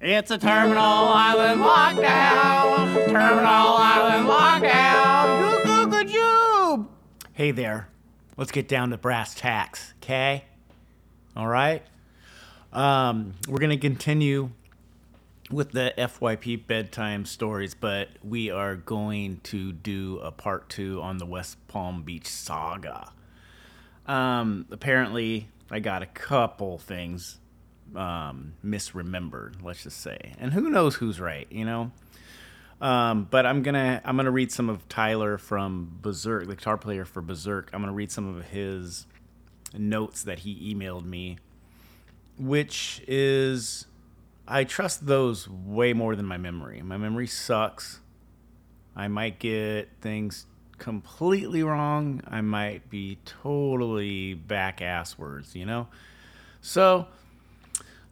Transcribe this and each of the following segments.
It's a Terminal Island lockdown. Terminal Island lockdown. Goo goo goo Hey there. Let's get down to brass tacks, okay? All right. Um, we're gonna continue with the FYP bedtime stories, but we are going to do a part two on the West Palm Beach saga. Um, apparently, I got a couple things um, misremembered, let's just say. And who knows who's right, you know? Um, but I'm gonna I'm gonna read some of Tyler from Berserk, the guitar player for Berserk. I'm gonna read some of his notes that he emailed me, which is I trust those way more than my memory. My memory sucks. I might get things completely wrong. I might be totally back ass words, you know? So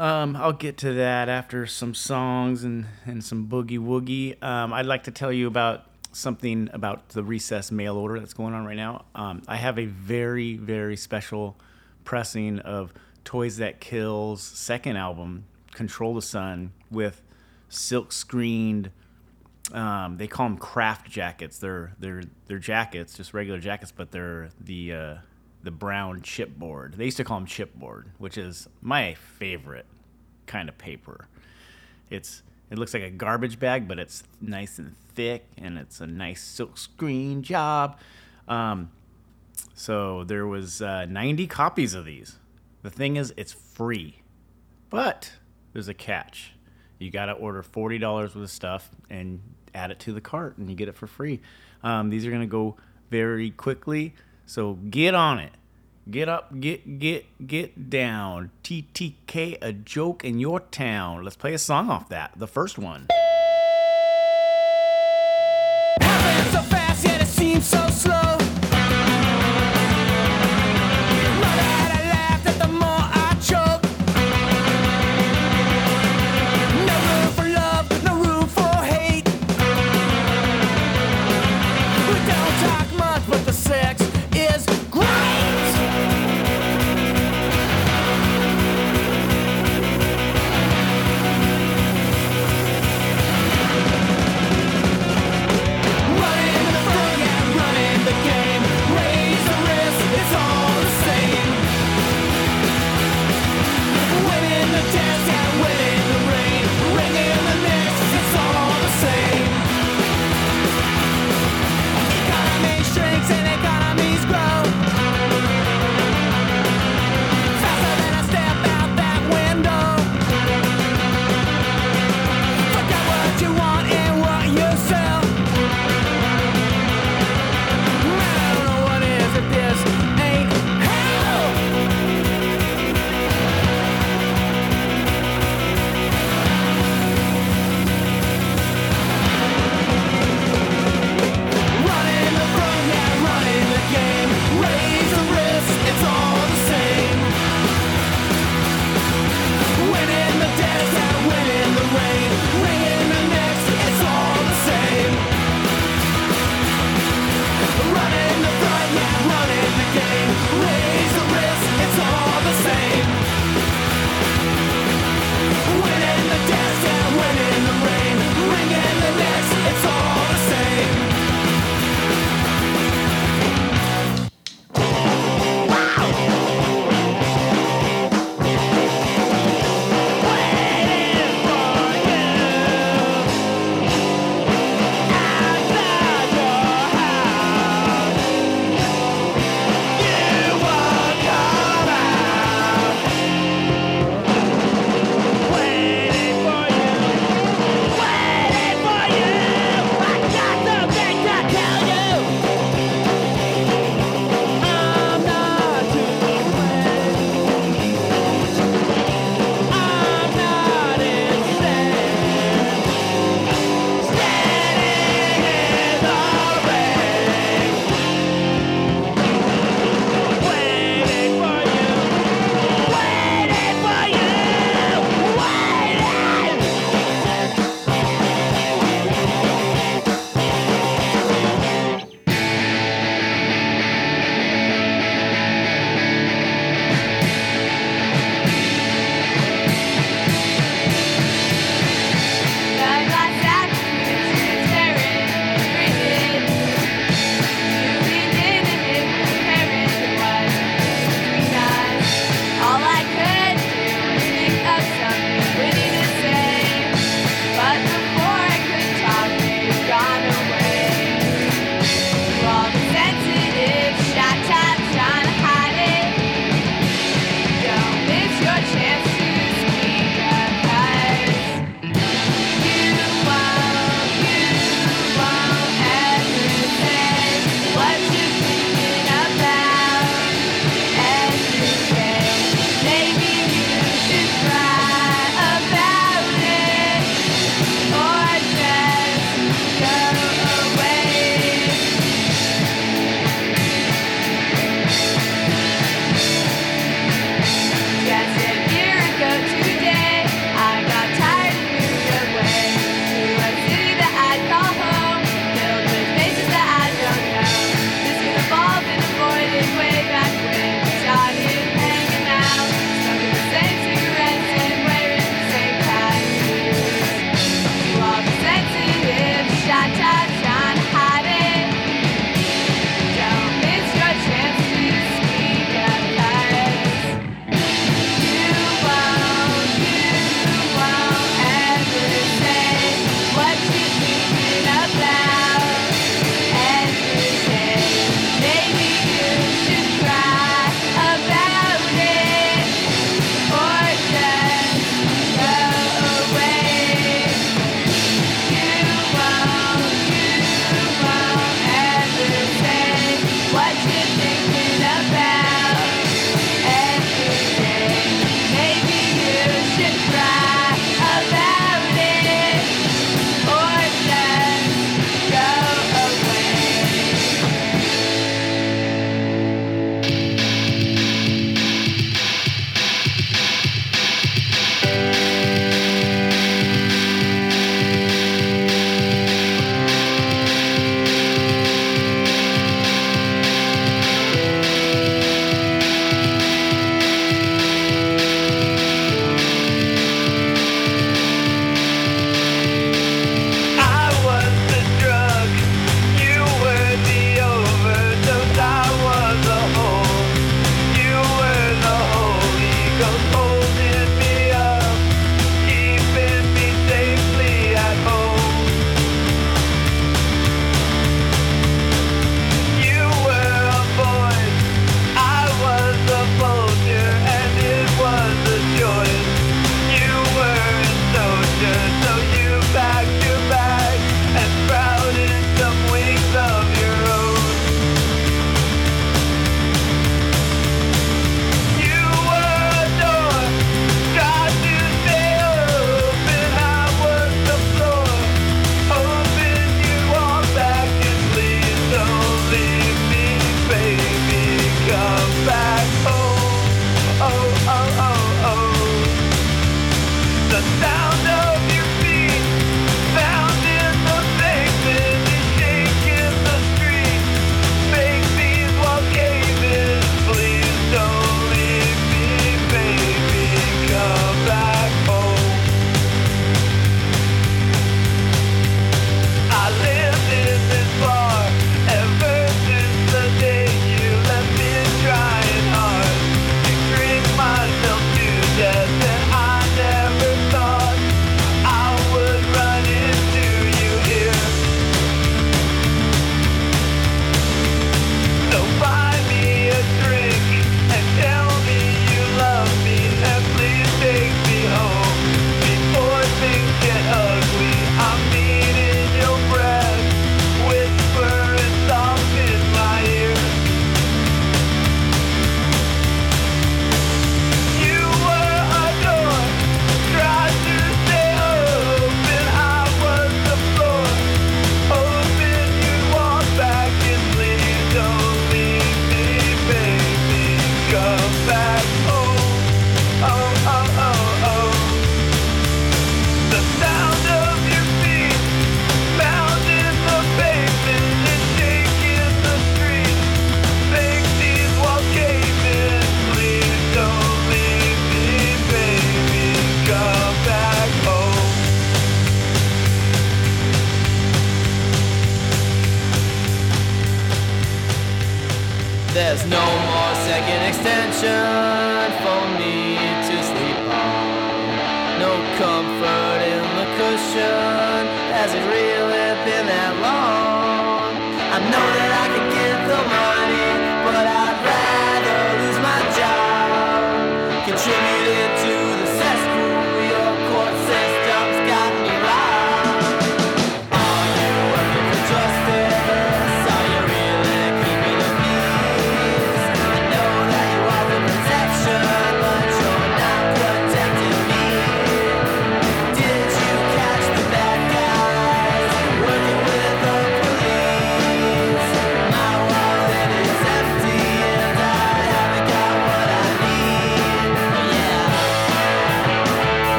um, I'll get to that after some songs and, and some boogie woogie. Um, I'd like to tell you about something about the recess mail order that's going on right now. Um, I have a very, very special pressing of Toys That Kill's second album, Control the Sun, with silk screened. Um, they call them craft jackets. They're they're they're jackets, just regular jackets, but they're the uh, the brown chipboard. They used to call them chipboard, which is my favorite kind of paper. It's it looks like a garbage bag, but it's nice and thick, and it's a nice silk screen job. Um, so there was uh, 90 copies of these. The thing is, it's free, but there's a catch. You got to order forty dollars worth of stuff and add it to the cart, and you get it for free. Um, these are gonna go very quickly. So get on it. Get up, get, get, get down. TTK, a joke in your town. Let's play a song off that. The first one. so fast, yet it seems so slow.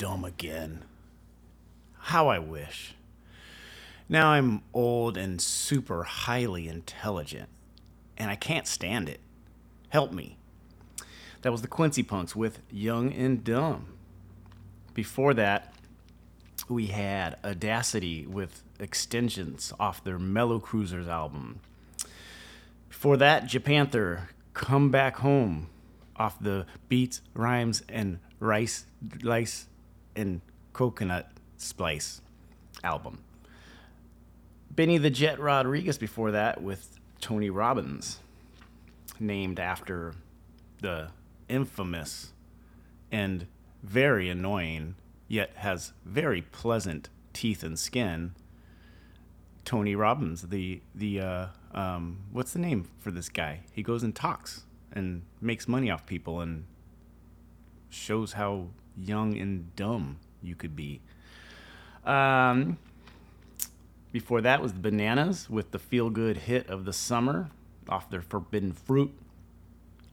dumb again. How I wish. Now I'm old and super highly intelligent, and I can't stand it. Help me. That was the Quincy Punx with Young and Dumb. Before that, we had Audacity with extensions off their Mellow Cruisers album. Before that, Japanther, Come Back Home off the Beats, Rhymes, and Rice, Lice and Coconut Splice album. Benny the Jet Rodriguez before that with Tony Robbins, named after the infamous and very annoying, yet has very pleasant teeth and skin. Tony Robbins, the the uh, um, what's the name for this guy? He goes and talks and makes money off people and shows how young and dumb you could be. Um, before that was the Bananas with the feel good hit of the summer off their Forbidden Fruit.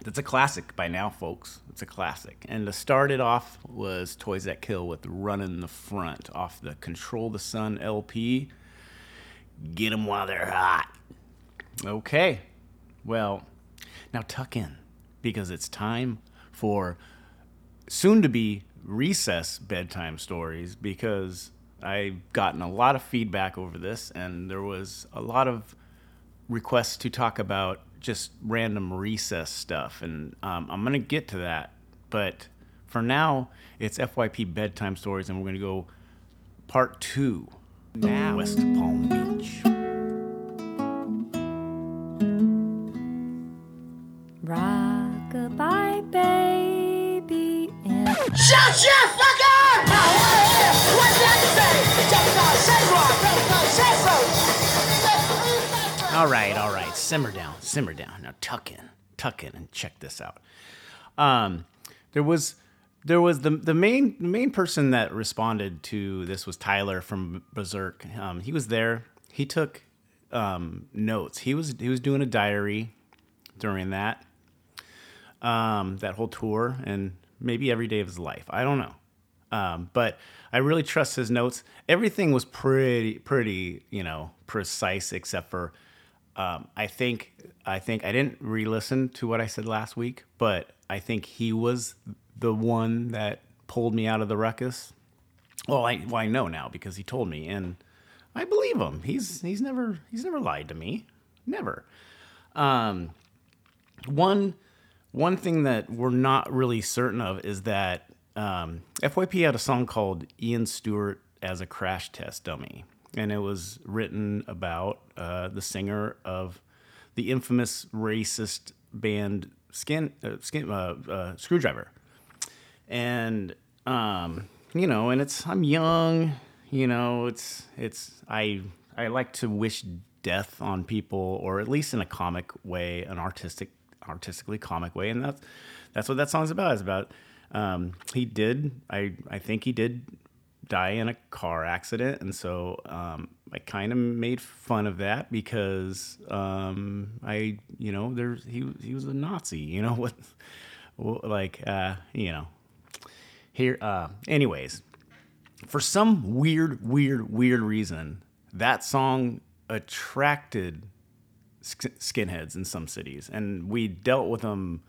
That's a classic by now, folks. It's a classic. And to start it off was Toys That Kill with Running the Front off the Control the Sun LP. Get them while they're hot. Okay. Well, now tuck in because it's time for soon to be recess bedtime stories because I've gotten a lot of feedback over this and there was a lot of requests to talk about just random recess stuff and um, I'm going to get to that. But for now, it's FYP bedtime stories and we're going to go part two now. West Palm Beach. Shut your fuck up! All right, all right. Simmer down, simmer down. Now tuck in, tuck in, and check this out. Um, there was, there was the the main main person that responded to this was Tyler from Berserk. Um, he was there. He took um, notes. He was he was doing a diary during that um, that whole tour and maybe every day of his life. I don't know. Um, but I really trust his notes. Everything was pretty, pretty, you know, precise except for um, I think I think I didn't re-listen to what I said last week, but I think he was the one that pulled me out of the ruckus. Well, I well, I know now because he told me, and I believe him. He's he's never he's never lied to me, never. Um, one one thing that we're not really certain of is that um, FYP had a song called Ian Stuart as a crash test dummy, and it was written about uh, the singer of the infamous racist band Skin uh, Skin uh, uh, Skrewdriver, and um, you know, and it's I'm young, you know, it's it's I I like to wish death on people, or at least in a comic way, an artistic artistically comic way, and that's that's what that song's about. It's about um, he did I I think he did die in a car accident, and so um, I kind of made fun of that because um, I you know there's he he was a Nazi, you know what, like uh, you know here. Uh, anyways, for some weird weird weird reason, that song attracted skinheads in some cities, and we dealt with them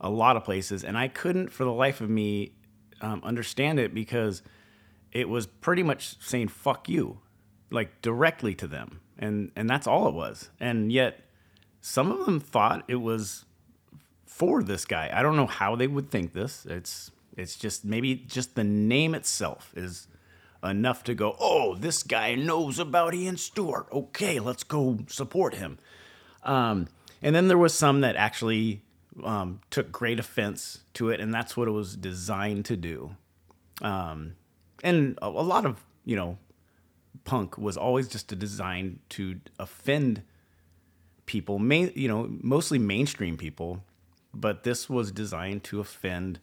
a lot of places, and I couldn't for the life of me um, understand it because it was pretty much saying "fuck you," like directly to them, and and that's all it was. And yet, some of them thought it was for this guy. I don't know how they would think this. It's it's just maybe just the name itself is enough to go, oh, this guy knows about Ian Stuart. Okay, let's go support him. Um, and then there was some that actually um, took great offense to it, and that's what it was designed to do. Um, and a, a lot of you know, punk was always just a design to offend people, main, you know, mostly mainstream people, but this was designed to offend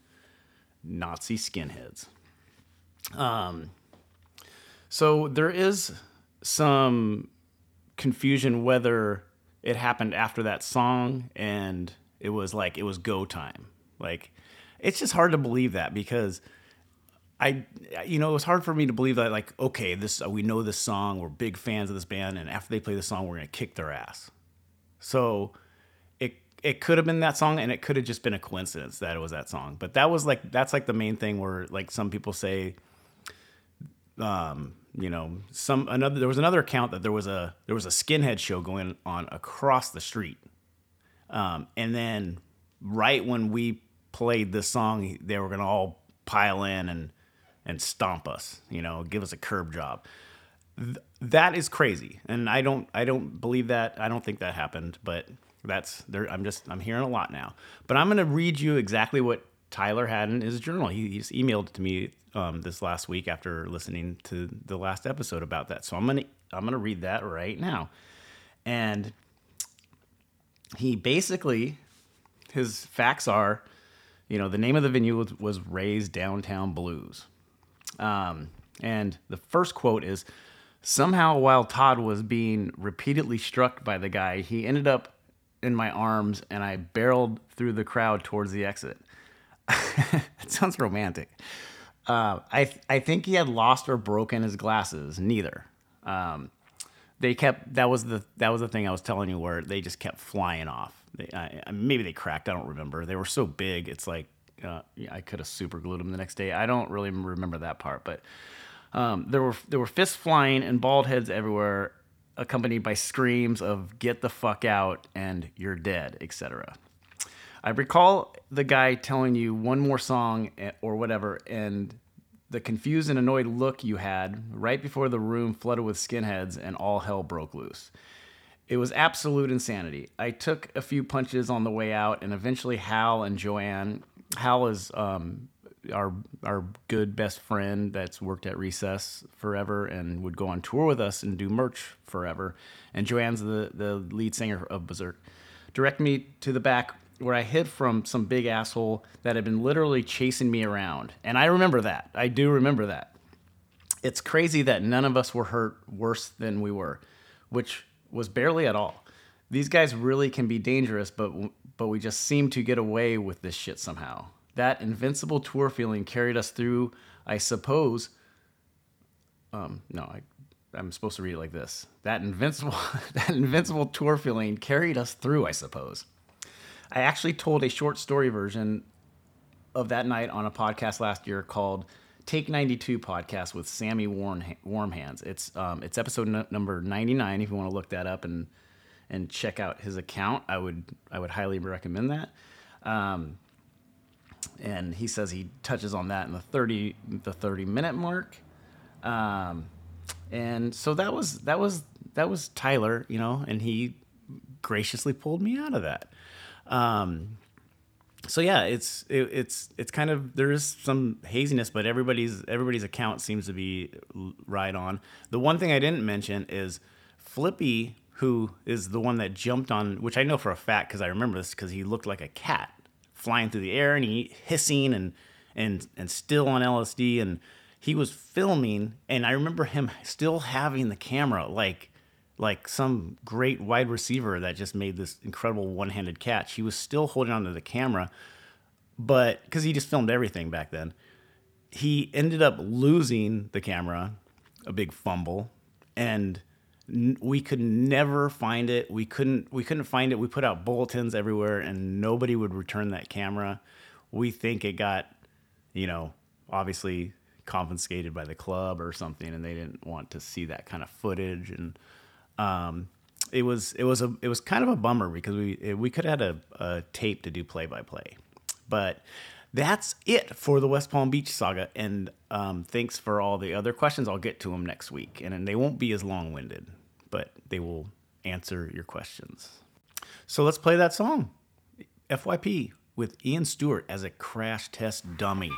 Nazi skinheads. Um, so there is some confusion whether it happened after that song and it was like it was go time. Like it's just hard to believe that because I you know, it was hard for me to believe that like okay, this we know this song, we're big fans of this band and after they play the song we're going to kick their ass. So it it could have been that song and it could have just been a coincidence that it was that song. But that was like that's like the main thing where like some people say um, you know, some another there was another account that there was a there was a skinhead show going on across the street. Um, and then right when we played this song, they were gonna all pile in and and stomp us, you know, give us a curb job. Th- that is crazy, and I don't I don't believe that. I don't think that happened, but that's there. I'm just I'm hearing a lot now. But I'm gonna read you exactly what Tyler had in his journal. He, he just emailed it to me um, this last week after listening to the last episode about that. So I'm gonna I'm gonna read that right now, and he basically his facts are, you know, the name of the venue was, was Ray's Downtown Blues, um, and the first quote is. Somehow, while Todd was being repeatedly struck by the guy, he ended up in my arms and I barreled through the crowd towards the exit. that sounds romantic. Uh, I I think he had lost or broken his glasses. Neither. Um, they kept that was the that was the thing I was telling you where they just kept flying off. They, I, maybe they cracked. I don't remember. They were so big. It's like uh, I could have super glued them the next day. I don't really remember that part, but um, there were there were fists flying and bald heads everywhere, accompanied by screams of "Get the fuck out" and "You're dead," etc. I recall the guy telling you one more song eh, or whatever, and the confused and annoyed look you had right before the room flooded with skinheads and all hell broke loose. It was absolute insanity. I took a few punches on the way out, and eventually Hal and Joanne. Hal is um, our our good best friend that's worked at Recess forever and would go on tour with us and do merch forever. And Joanne's the the lead singer of Berserk. Direct me to the back where I hid from some big asshole that had been literally chasing me around. And I remember that. I do remember that. It's crazy that none of us were hurt worse than we were, which was barely at all. These guys really can be dangerous, but but we just seem to get away with this shit somehow. That invincible tour feeling carried us through, I suppose. Um, no, I, I'm supposed to read it like this. That invincible, that invincible tour feeling carried us through, I suppose. I actually told a short story version of that night on a podcast last year called Take 92 podcast with Sammy Warm, Hands. It's um, it's episode number 99 if you want to look that up and and check out his account. I would I would highly recommend that. Um, and he says he touches on that in the 30 the 30 minute mark. Um, and so that was that was that was Tyler, you know, and he graciously pulled me out of that. Um, so yeah, it's it, it's it's kind of there is some haziness, but everybody's everybody's account seems to be right on. The one thing I didn't mention is Flippy, who is the one that jumped on, which I know for a fact because I remember this because he looked like a cat flying through the air and he hissing and and and still on LSD and he was filming and I remember him still having the camera like like some great wide receiver that just made this incredible one-handed catch. He was still holding onto the camera, but because he just filmed everything back then, he ended up losing the camera, a big fumble, and we could never find it. We couldn't we couldn't find it. We put out bulletins everywhere, and nobody would return that camera. We think it got, you know, obviously confiscated by the club or something, and they didn't want to see that kind of footage and um, it was it was a it was kind of a bummer because we we could have had a, a tape to do play by play, but that's it for the West Palm Beach saga. And um, thanks for all the other questions. I'll get to them next week, and, and they won't be as long winded, but they will answer your questions. So let's play that song, FYP, with Ian Stuart as a crash test dummy.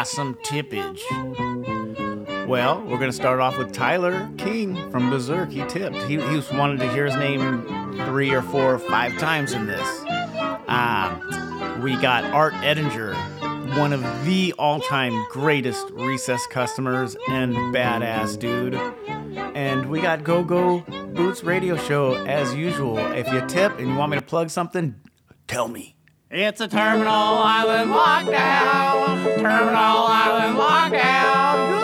Got some tippage. Well, we're gonna start off with Tyler King from Berserk. He tipped. He, he wanted to hear his name three or four or five times in this. Um, we got Art Edinger, one of the all-time greatest recess customers and badass dude. And we got Go Go Boots Radio Show as usual. If you tip and you want me to plug something, tell me. It's a Terminal Island lockdown. Terminal Island lockdown.